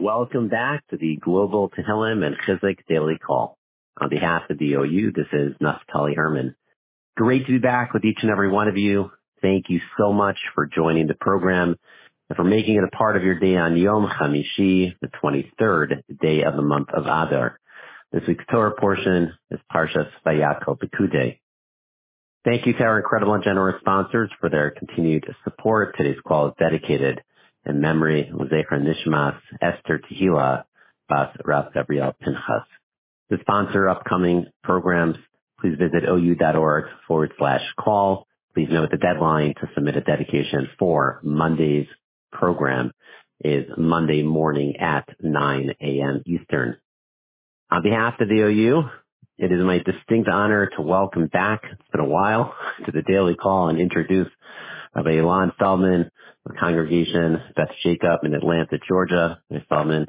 Welcome back to the Global Tehillim and Chizuk Daily Call. On behalf of the OU, this is Naftali Herman. Great to be back with each and every one of you. Thank you so much for joining the program and for making it a part of your day on Yom Hamishi, the 23rd day of the month of Adar. This week's Torah portion is Parshas Vayakhel Pekudei. Thank you to our incredible and generous sponsors for their continued support. Today's call is dedicated in memory of Zecher Nishmas Esther Tehila Bas Rav Gabriel Pinchas. To sponsor upcoming programs, please visit ou.org forward slash call. Please note the deadline to submit a dedication for Monday's program is Monday morning at 9 a.m. Eastern. On behalf of the OU, it is my distinct honor to welcome back, it's been a while, to the daily call and introduce Rabbi Ilan Feldman, the congregation, Beth Jacob in Atlanta, Georgia. I Rabbi Feldman,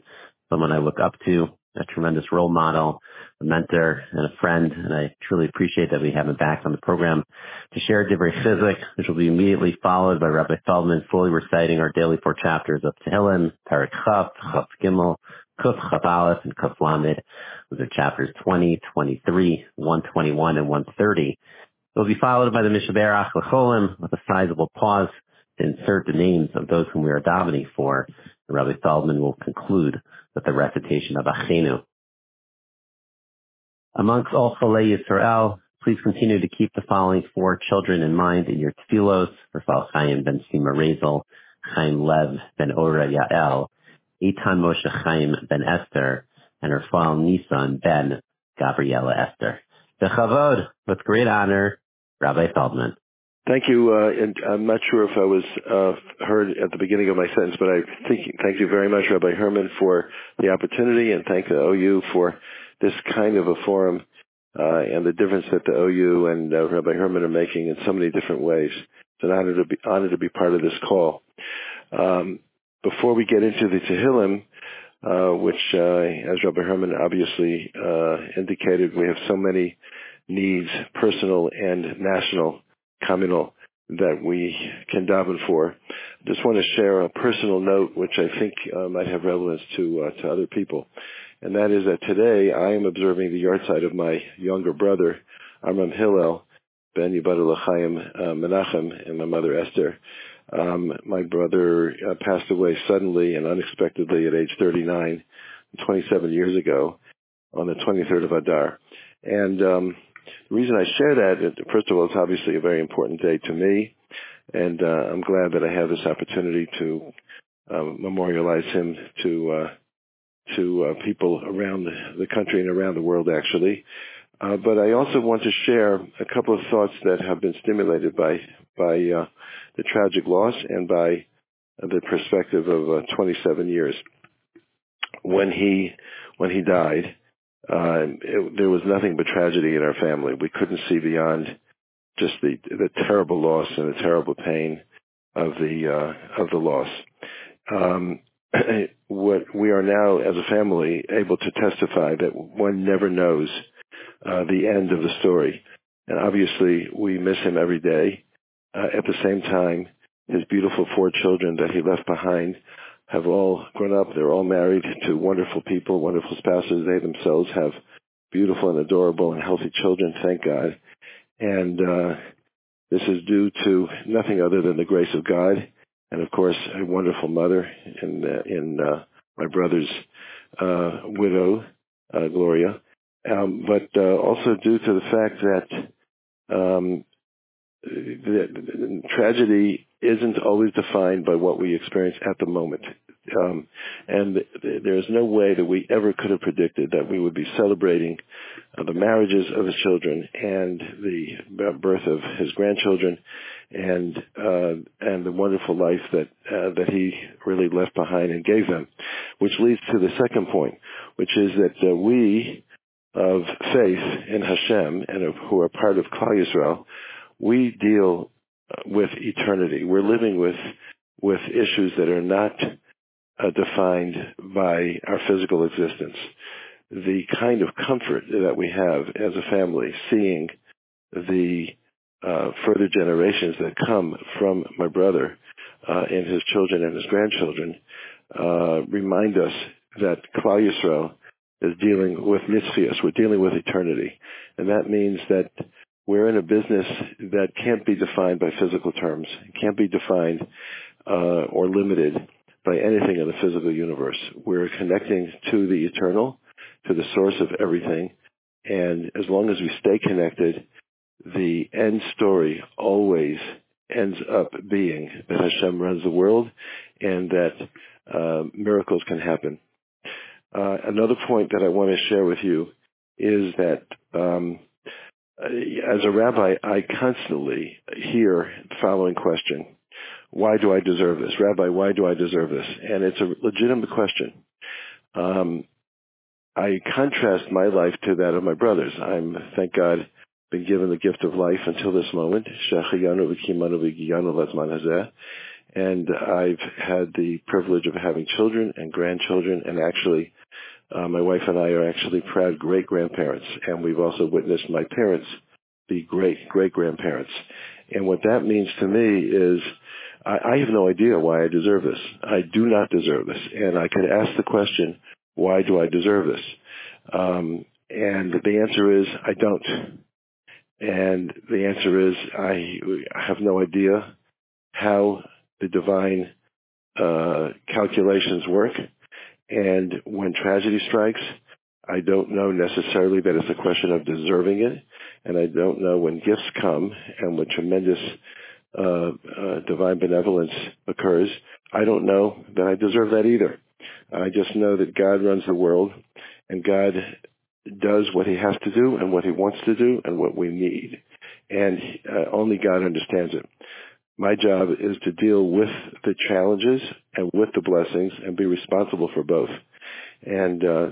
someone I look up to, a tremendous role model, a mentor, and a friend, and I truly appreciate that we have him back on the program to share Divrei Chizuk, which will be immediately followed by Rabbi Feldman fully reciting our daily four chapters of Tehillim, Perek Chaf, Chaf Gimel, Kuf Chaf Aleph, and Kuf Lamed. Those are chapters 20, 23, 121, and 130. It will be followed by the Mishaberach Lecholim with a sizable pause insert the names of those whom we are davening for. And Rabbi Feldman will conclude with the recitation of Achenu. Amongst all Cholei Yisrael, please continue to keep the following four children in mind in your tefillos. Rafal Chaim ben Sima Rezel, Chaim Lev ben Ora Yael, Eitan Moshe Chaim ben Esther, and Rafal Nisan ben Gabriela Esther. The Chavod, with great honor, Rabbi Feldman. Thank you. Uh, and I'm not sure if I was uh, heard at the beginning of my sentence, but I think thank you very much, Rabbi Herman, for the opportunity, and thank the OU for this kind of a forum uh, and the difference that the OU and uh, Rabbi Herman are making in so many different ways. It's an honor to be honor to be part of this call. Um, before we get into the Tehillim, uh, which, uh, as Rabbi Herman obviously uh, indicated, we have so many needs, personal and national communal that we can daven for. Just want to share a personal note, which I think uh, might have relevance to uh, to other people, and that is that today I am observing the yahrzeit of my younger brother, Amram Hillel, Ben Yibad Chaim uh, Menachem, and my mother Esther. Um, my brother uh, passed away suddenly and unexpectedly at age 39, 27 years ago, on the 23rd of Adar, and um, the reason I share that, first of all, it's obviously a very important day to me, and uh, I'm glad that I have this opportunity to uh, memorialize him to uh, to uh, people around the country and around the world, actually. Uh, but I also want to share a couple of thoughts that have been stimulated by by uh, the tragic loss and by the perspective of 27 years. When he when he died, uh, it, there was nothing but tragedy in our family. We couldn't see beyond just the the terrible loss and the terrible pain of the uh, of the loss. Um, what we are now, as a family, able to testify that one never knows uh, the end of the story, and obviously we miss him every day. Uh, at the same time, his beautiful four children that he left behind have all grown up. They're all married to wonderful people, wonderful spouses. They themselves have beautiful and adorable and healthy children, thank God. And uh, this is due to nothing other than the grace of God, and of course, a wonderful mother in in uh, my brother's uh, widow, uh, Gloria, um, but uh, also due to the fact that um, the, tragedy isn't always defined by what we experience at the moment. Um, and there's no way that we ever could have predicted that we would be celebrating uh, the marriages of his children and the birth of his grandchildren and uh, and the wonderful life that uh, that he really left behind and gave them, which leads to the second point, which is that uh, we of faith in Hashem and of, who are part of Klal Yisrael we deal uh, with eternity. We're living with with issues that are not uh, defined by our physical existence. The kind of comfort that we have as a family, seeing the uh, further generations that come from my brother uh, and his children and his grandchildren, uh, remind us that Klal Yisrael is dealing with Nitzchias. We're dealing with eternity. And that means that we're in a business that can't be defined by physical terms. Can't be defined uh, or limited by anything in the physical universe. We're connecting to the eternal, to the source of everything. And as long as we stay connected, the end story always ends up being that Hashem runs the world and that uh, miracles can happen. Uh, another point that I want to share with you is that um, as a rabbi, I constantly hear the following question. Why do I deserve this? Rabbi, why do I deserve this? And it's a legitimate question. Um, I contrast my life to that of my brothers. I'm, thank God, been given the gift of life until this moment. And I've had the privilege of having children and grandchildren, and actually, uh, my wife and I are actually proud great grandparents, and we've also witnessed my parents be great great grandparents. And what that means to me is I, I have no idea why I deserve this. I do not deserve this. And I could ask the question, why do I deserve this? Um, and the answer is, I don't. And the answer is, I have no idea how the divine uh, calculations work. And when tragedy strikes, I don't know necessarily that it's a question of deserving it, and I don't know when gifts come and when tremendous uh, uh, divine benevolence occurs. I don't know that I deserve that either. I just know that God runs the world, and God does what He has to do and what He wants to do and what we need, and uh, only God understands it. My job is to deal with the challenges and with the blessings and be responsible for both. And uh,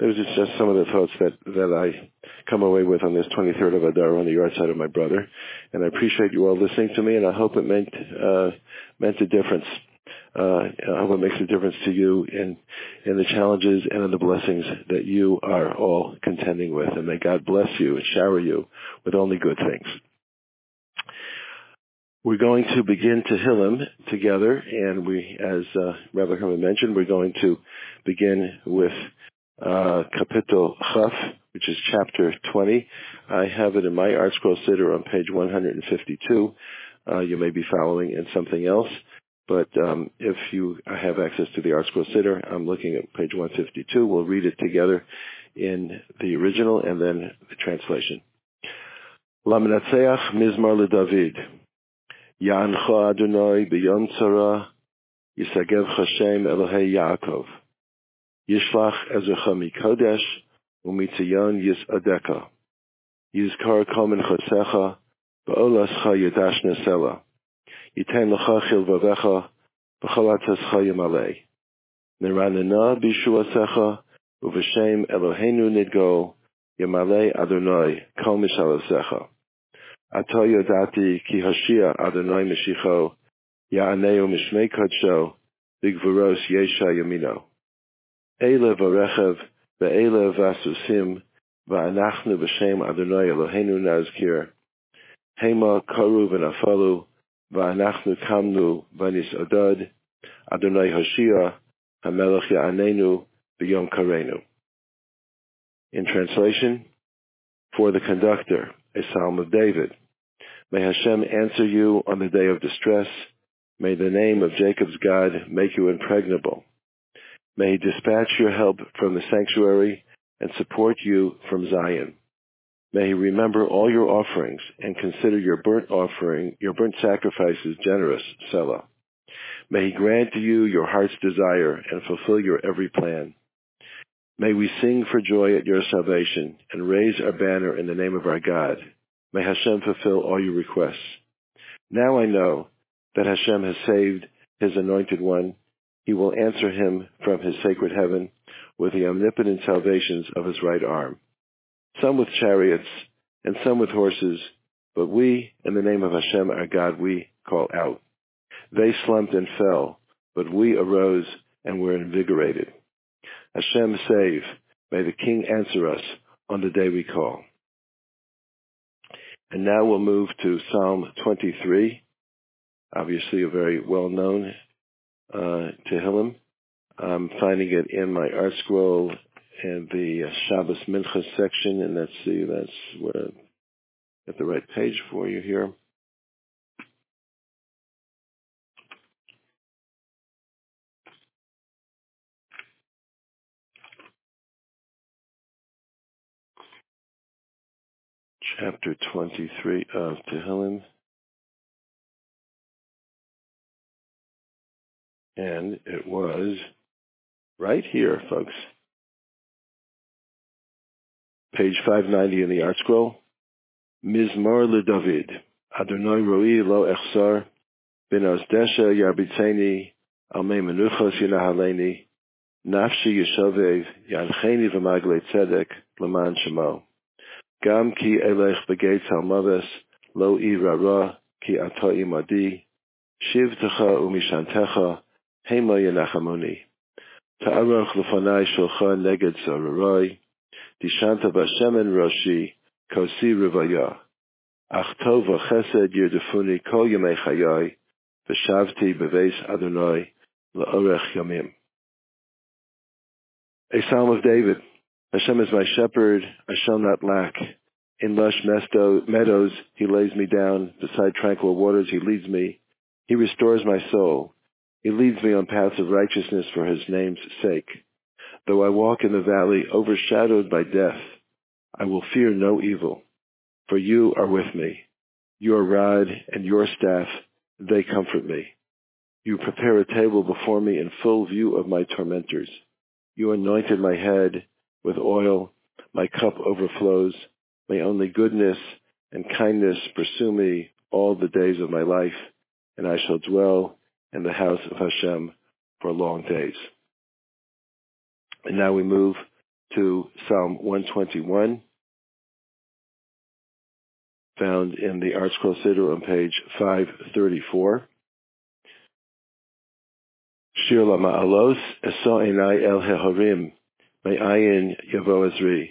those are just some of the thoughts that, that I come away with on this 23rd of Adar on the yahrzeit of my brother. And I appreciate you all listening to me, and I hope it meant uh, meant a difference. Uh, I hope it makes a difference to you in in the challenges and in the blessings that you are all contending with. And may God bless you and shower you with only good things. We're going to begin Tehillim together, and we, as uh, Rabbi Herman mentioned, we're going to begin with uh, Kapitel Chaf, which is chapter 20. I have it in my ArtScroll Siddur on page 152. Uh, you may be following in something else, but um, if you have access to the ArtScroll Siddur, I'm looking at page 152. We'll read it together in the original and then the translation. Lamnatseach Mizmar LeDavid. Yancha Adonai B'Yom Tzara Yisagev Hashem Elohei Yaakov. Yishlach Ezracha Mikodesh Umitzion Yisadeka. Yizkar Kol Minchosecha Ba'olascha Yadash Nesela. Yiten Lecha Chilvavecha B'chalatascha Yamalei. Neranana Bishuasecha Uvashem Eloheinu Nidgo Yamalei Adonai Kol Mishalasecha. Ki Hashia Adonai Meshicho Mishmei Kodsho Bigvaros Yesha Yamino. V'rechev v'asusim v'anachnu b'shem Adonai Eloheinu nazkir. Hema karu v'nafalu v'anachnu kamnu v'nis. Adonai Hoshia HaMelech Ya'anenu karenu. In translation, for the conductor, a psalm of David. May Hashem answer you on the day of distress. May the name of Jacob's God make you impregnable. May he dispatch your help from the sanctuary and support you from Zion. May he remember all your offerings and consider your burnt offering, your burnt sacrifices generous, Selah. May he grant to you your heart's desire and fulfill your every plan. May we sing for joy at your salvation and raise our banner in the name of our God. May Hashem fulfill all your requests. Now I know that Hashem has saved his anointed one he will answer him from his sacred heaven with the omnipotent salvations of his right arm. Some with chariots and some with horses, but we, in the name of Hashem our God, we call out. They slumped and fell, but we arose and were invigorated. Hashem save. May the King answer us on the day we call. And now we'll move to Psalm 23, obviously a very well-known uh, Tehillim. I'm finding it in my art scroll in the Shabbos Mincha section, and let's see, that's where get the right page for you here. Chapter 23 of Tehillim. And it was right here, folks. Page 590 in the ArtScroll. Mizmor LeDavid. Adonai roi lo echsar. Ben osdesha yarbitzeni. Al me menuchos yinahaleni. Nafshi yeshovev. Yancheni v'magle tzedek. Leman shemo. Gam ki elech. Lo irara. Ki ato imadi. Umishantecha. Hema yenachamoni. Shulcha neged zorarai. Dishanta Kosi Rivaya. Yirdefuni Chayai, Veshavti Beves Adonai, La'orech Yamim. A Psalm of David. Hashem is my shepherd, I shall not lack. In lush meadows he lays me down, beside tranquil waters he leads me. He restores my soul. He leads me on paths of righteousness for his name's sake. Though I walk in the valley overshadowed by death, I will fear no evil, for you are with me. Your rod and your staff, they comfort me. You prepare a table before me in full view of my tormentors. You anointed my head with oil, my cup overflows. May only goodness and kindness pursue me all the days of my life, and I shall dwell in the house of Hashem for long days. And now we move to Psalm 121, found in the ArtScroll Siddur on page 534. Shir la Ma'alos, Esa Enai El Hehorim, Me'ayin Yavo Ezri,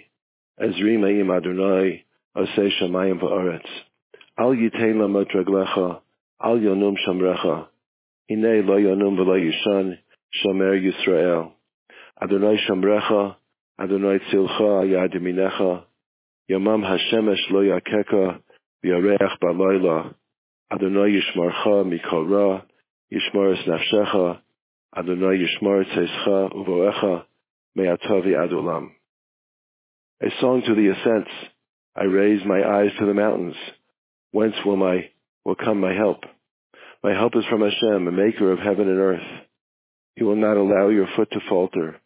Ezri Me'im Adonai, Osei Shamayim Va'aretz, Al Yitein Lamot Raglecha, Al Yonum Shamrecha, Hine Lo Yonum V'Lo Yishan, Shomer Yisrael, Adonai Shamrecha, Adonai Tzilcha, Yad Yaminecha, Yamam Hashemesh Lo Yakeka, V'Yareach Ba'Layla, Adonai Yishmarcha Mikol Ra, Yishmar Es Nafshecha, Adonai Yishmar Tzescha Uvoecha, Me'atavi Adulam. A song to the ascents. I raise my eyes to the mountains. Whence will my, will come my help? My help is from Hashem, the maker of heaven and earth. He will not allow your foot to falter.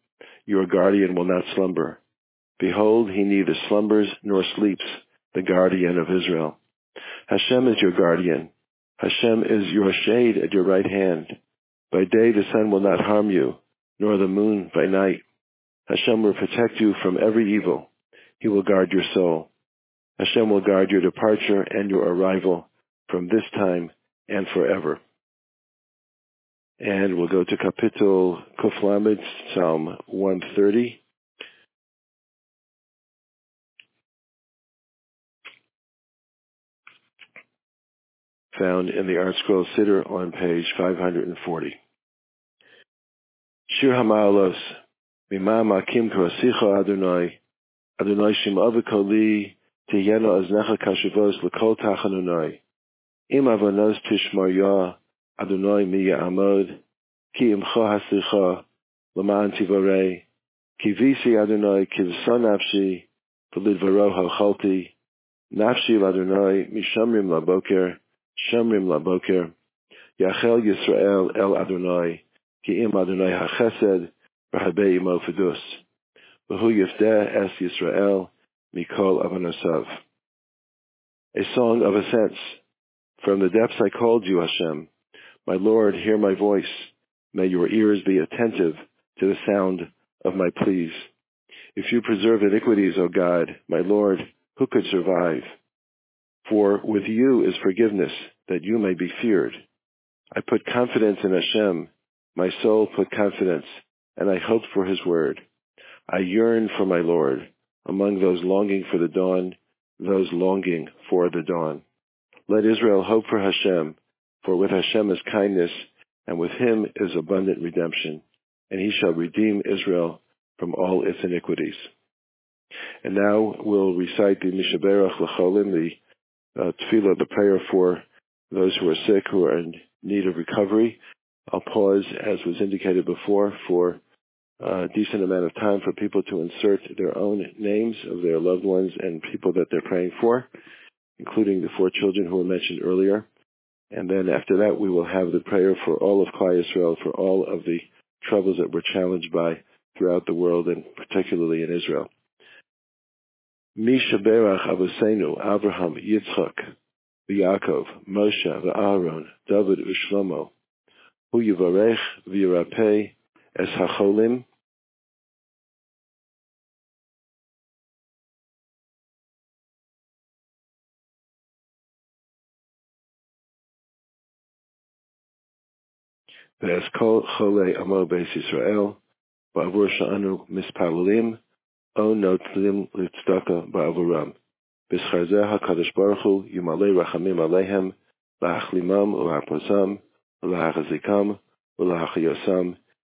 Your guardian will not slumber. Behold, he neither slumbers nor sleeps, the guardian of Israel. Hashem is your guardian. Hashem is your shade at your right hand. By day the sun will not harm you, nor the moon by night. Hashem will protect you from every evil. He will guard your soul. Hashem will guard your departure and your arrival from this time and forever. And we'll go to Kapitel Kuflamed, Psalm 130. Found in the Art Scroll Siddur on page 540. Shir HaMa'alos, Mima makim kvasicho adunai, adunai shim avikol li, tiyeno aznecha kashivos lakol tachanunai. Im avonos tishmar ya, adunai miya amod, ki imcho hasicho, lamaan tivorei, ki visi adunai kivso nafshi, vlidvaro hocholti, nafshi adunai mishamrim laboker, shamrim laboker, yachel Yisrael el adunai, ki im adunai hachesed, ki im adunai hachesed, A song of ascents. From the depths I called you, Hashem. My Lord, hear my voice. May your ears be attentive to the sound of my pleas. If you preserve iniquities, O God, my Lord, who could survive? For with you is forgiveness, that you may be feared. I put confidence in Hashem. My soul put confidence, and I hoped for his word. I yearn for my Lord, among those longing for the dawn, those longing for the dawn. Let Israel hope for Hashem, for with Hashem is kindness, and with him is abundant redemption. and he shall redeem Israel from all its iniquities. And now we'll recite the Mishaberach L'cholim, the uh, tefillah, the prayer for those who are sick, who are in need of recovery. I'll pause, as was indicated before, for a decent amount of time for people to insert their own names of their loved ones and people that they're praying for, including the four children who were mentioned earlier. And then after that, we will have the prayer for all of Klal Yisrael, for all of the troubles that we're challenged by throughout the world and particularly in Israel. Misha Berach Avosenu, Abraham, Yitzchak, Yaakov, Moshe, Aaron, David, Ushlomo, Hu Yivarech, V'yirapeh, Es HaCholim, Ve'es kol chole amo beis ba'avur sha'anu mispalalim, o litzdaka ba'avuram. HaKadosh Baruch Hu yimalei rachamim alehem, la'achlimam u'la'apozam, u'la'achazikam, u'la'achayosam, v'yishlach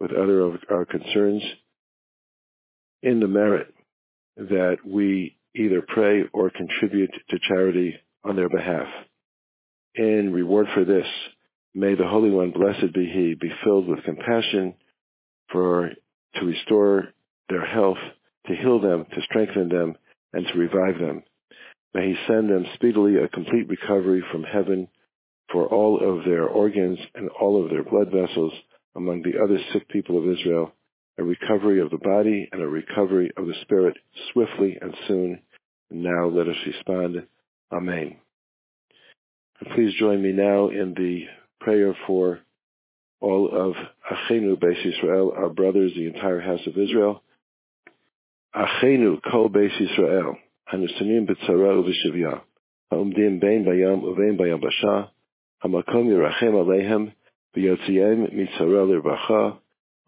with other of our concerns in the merit that we either pray or contribute to charity on their behalf. In reward for this, May the Holy One, blessed be He, be filled with compassion for to restore their health, to heal them, to strengthen them, and to revive them. May He send them speedily a complete recovery from heaven for all of their organs and all of their blood vessels among the other sick people of Israel, a recovery of the body and a recovery of the spirit swiftly and soon. Now let us respond. Amen. And please join me now in the prayer for all of Achenu Beis Yisrael, our brothers, the entire house of Israel. Achenu Kol Beis Yisrael, Hanusanim B'tzara U'V'Shivya, Ha'umdim Bein Bayam U'Vein Bayam Basha, Hamakom Yerachem Alehem, V'Yotziyem Mitzara L'Rvacha,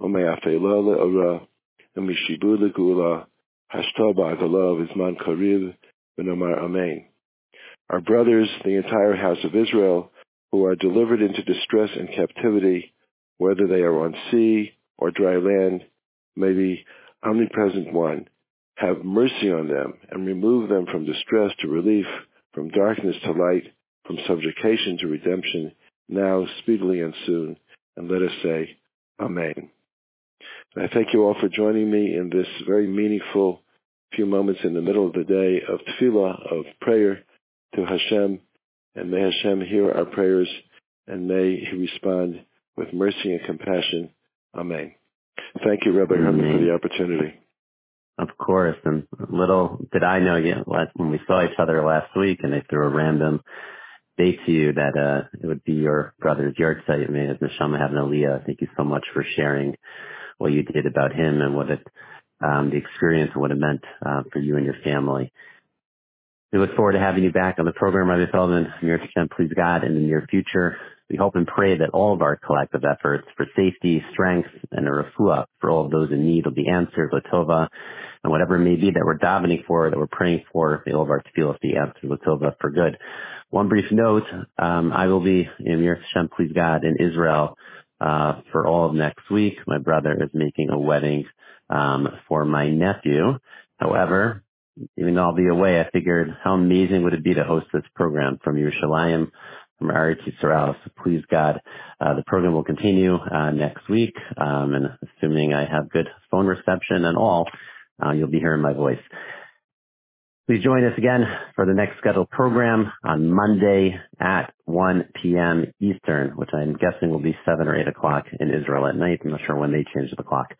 U'Me'afela Le'ora, U'Mishibu L'Gula, Hashta Ba'agala V'Zman Kariv, V'Nomar Amen. Our brothers, the entire house of Israel, who are delivered into distress and captivity, whether they are on sea or dry land, may the omnipresent one have mercy on them and remove them from distress to relief, from darkness to light, from subjugation to redemption, now, speedily, and soon. And let us say, Amen. And I thank you all for joining me in this very meaningful few moments in the middle of the day of tefillah, of prayer to Hashem and may Hashem hear our prayers and may he respond with mercy and compassion. Amen. Thank you, Rabbi Herman, for the opportunity. Of course, and little did I know you when we saw each other last week, and they threw a random date to you that uh, it would be your brother's yahrzeit. May his neshama have an aliyah. Thank you so much for sharing what you did about him and what it, um, the experience and what it meant uh, for you and your family. We look forward to having you back on the program, Rabbi Feldman. Mir please God, in the near future. We hope and pray that all of our collective efforts for safety, strength, and a refuah for all of those in need will be answered, Latova, and whatever it may be that we're davening for, that we're praying for, all of our tefillah be answered, Latova, for good. One brief note, um, I will be in Mir please God, in Israel uh, for all of next week. My brother is making a wedding um, for my nephew. However, even though I'll be away, I figured how amazing would it be to host this program from Yerushalayim, from Eretz Yisrael. So please God, uh, the program will continue uh, next week, um, and assuming I have good phone reception and all, uh, you'll be hearing my voice. Please join us again for the next scheduled program on Monday at 1 p.m. Eastern, which I'm guessing will be 7 or 8 o'clock in Israel at night. I'm not sure when they change the clock.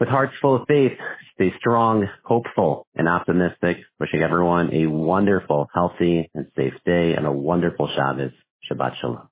With hearts full of faith, stay strong, hopeful, and optimistic. Wishing everyone a wonderful, healthy, and safe day and a wonderful Shabbos. Shabbat Shalom.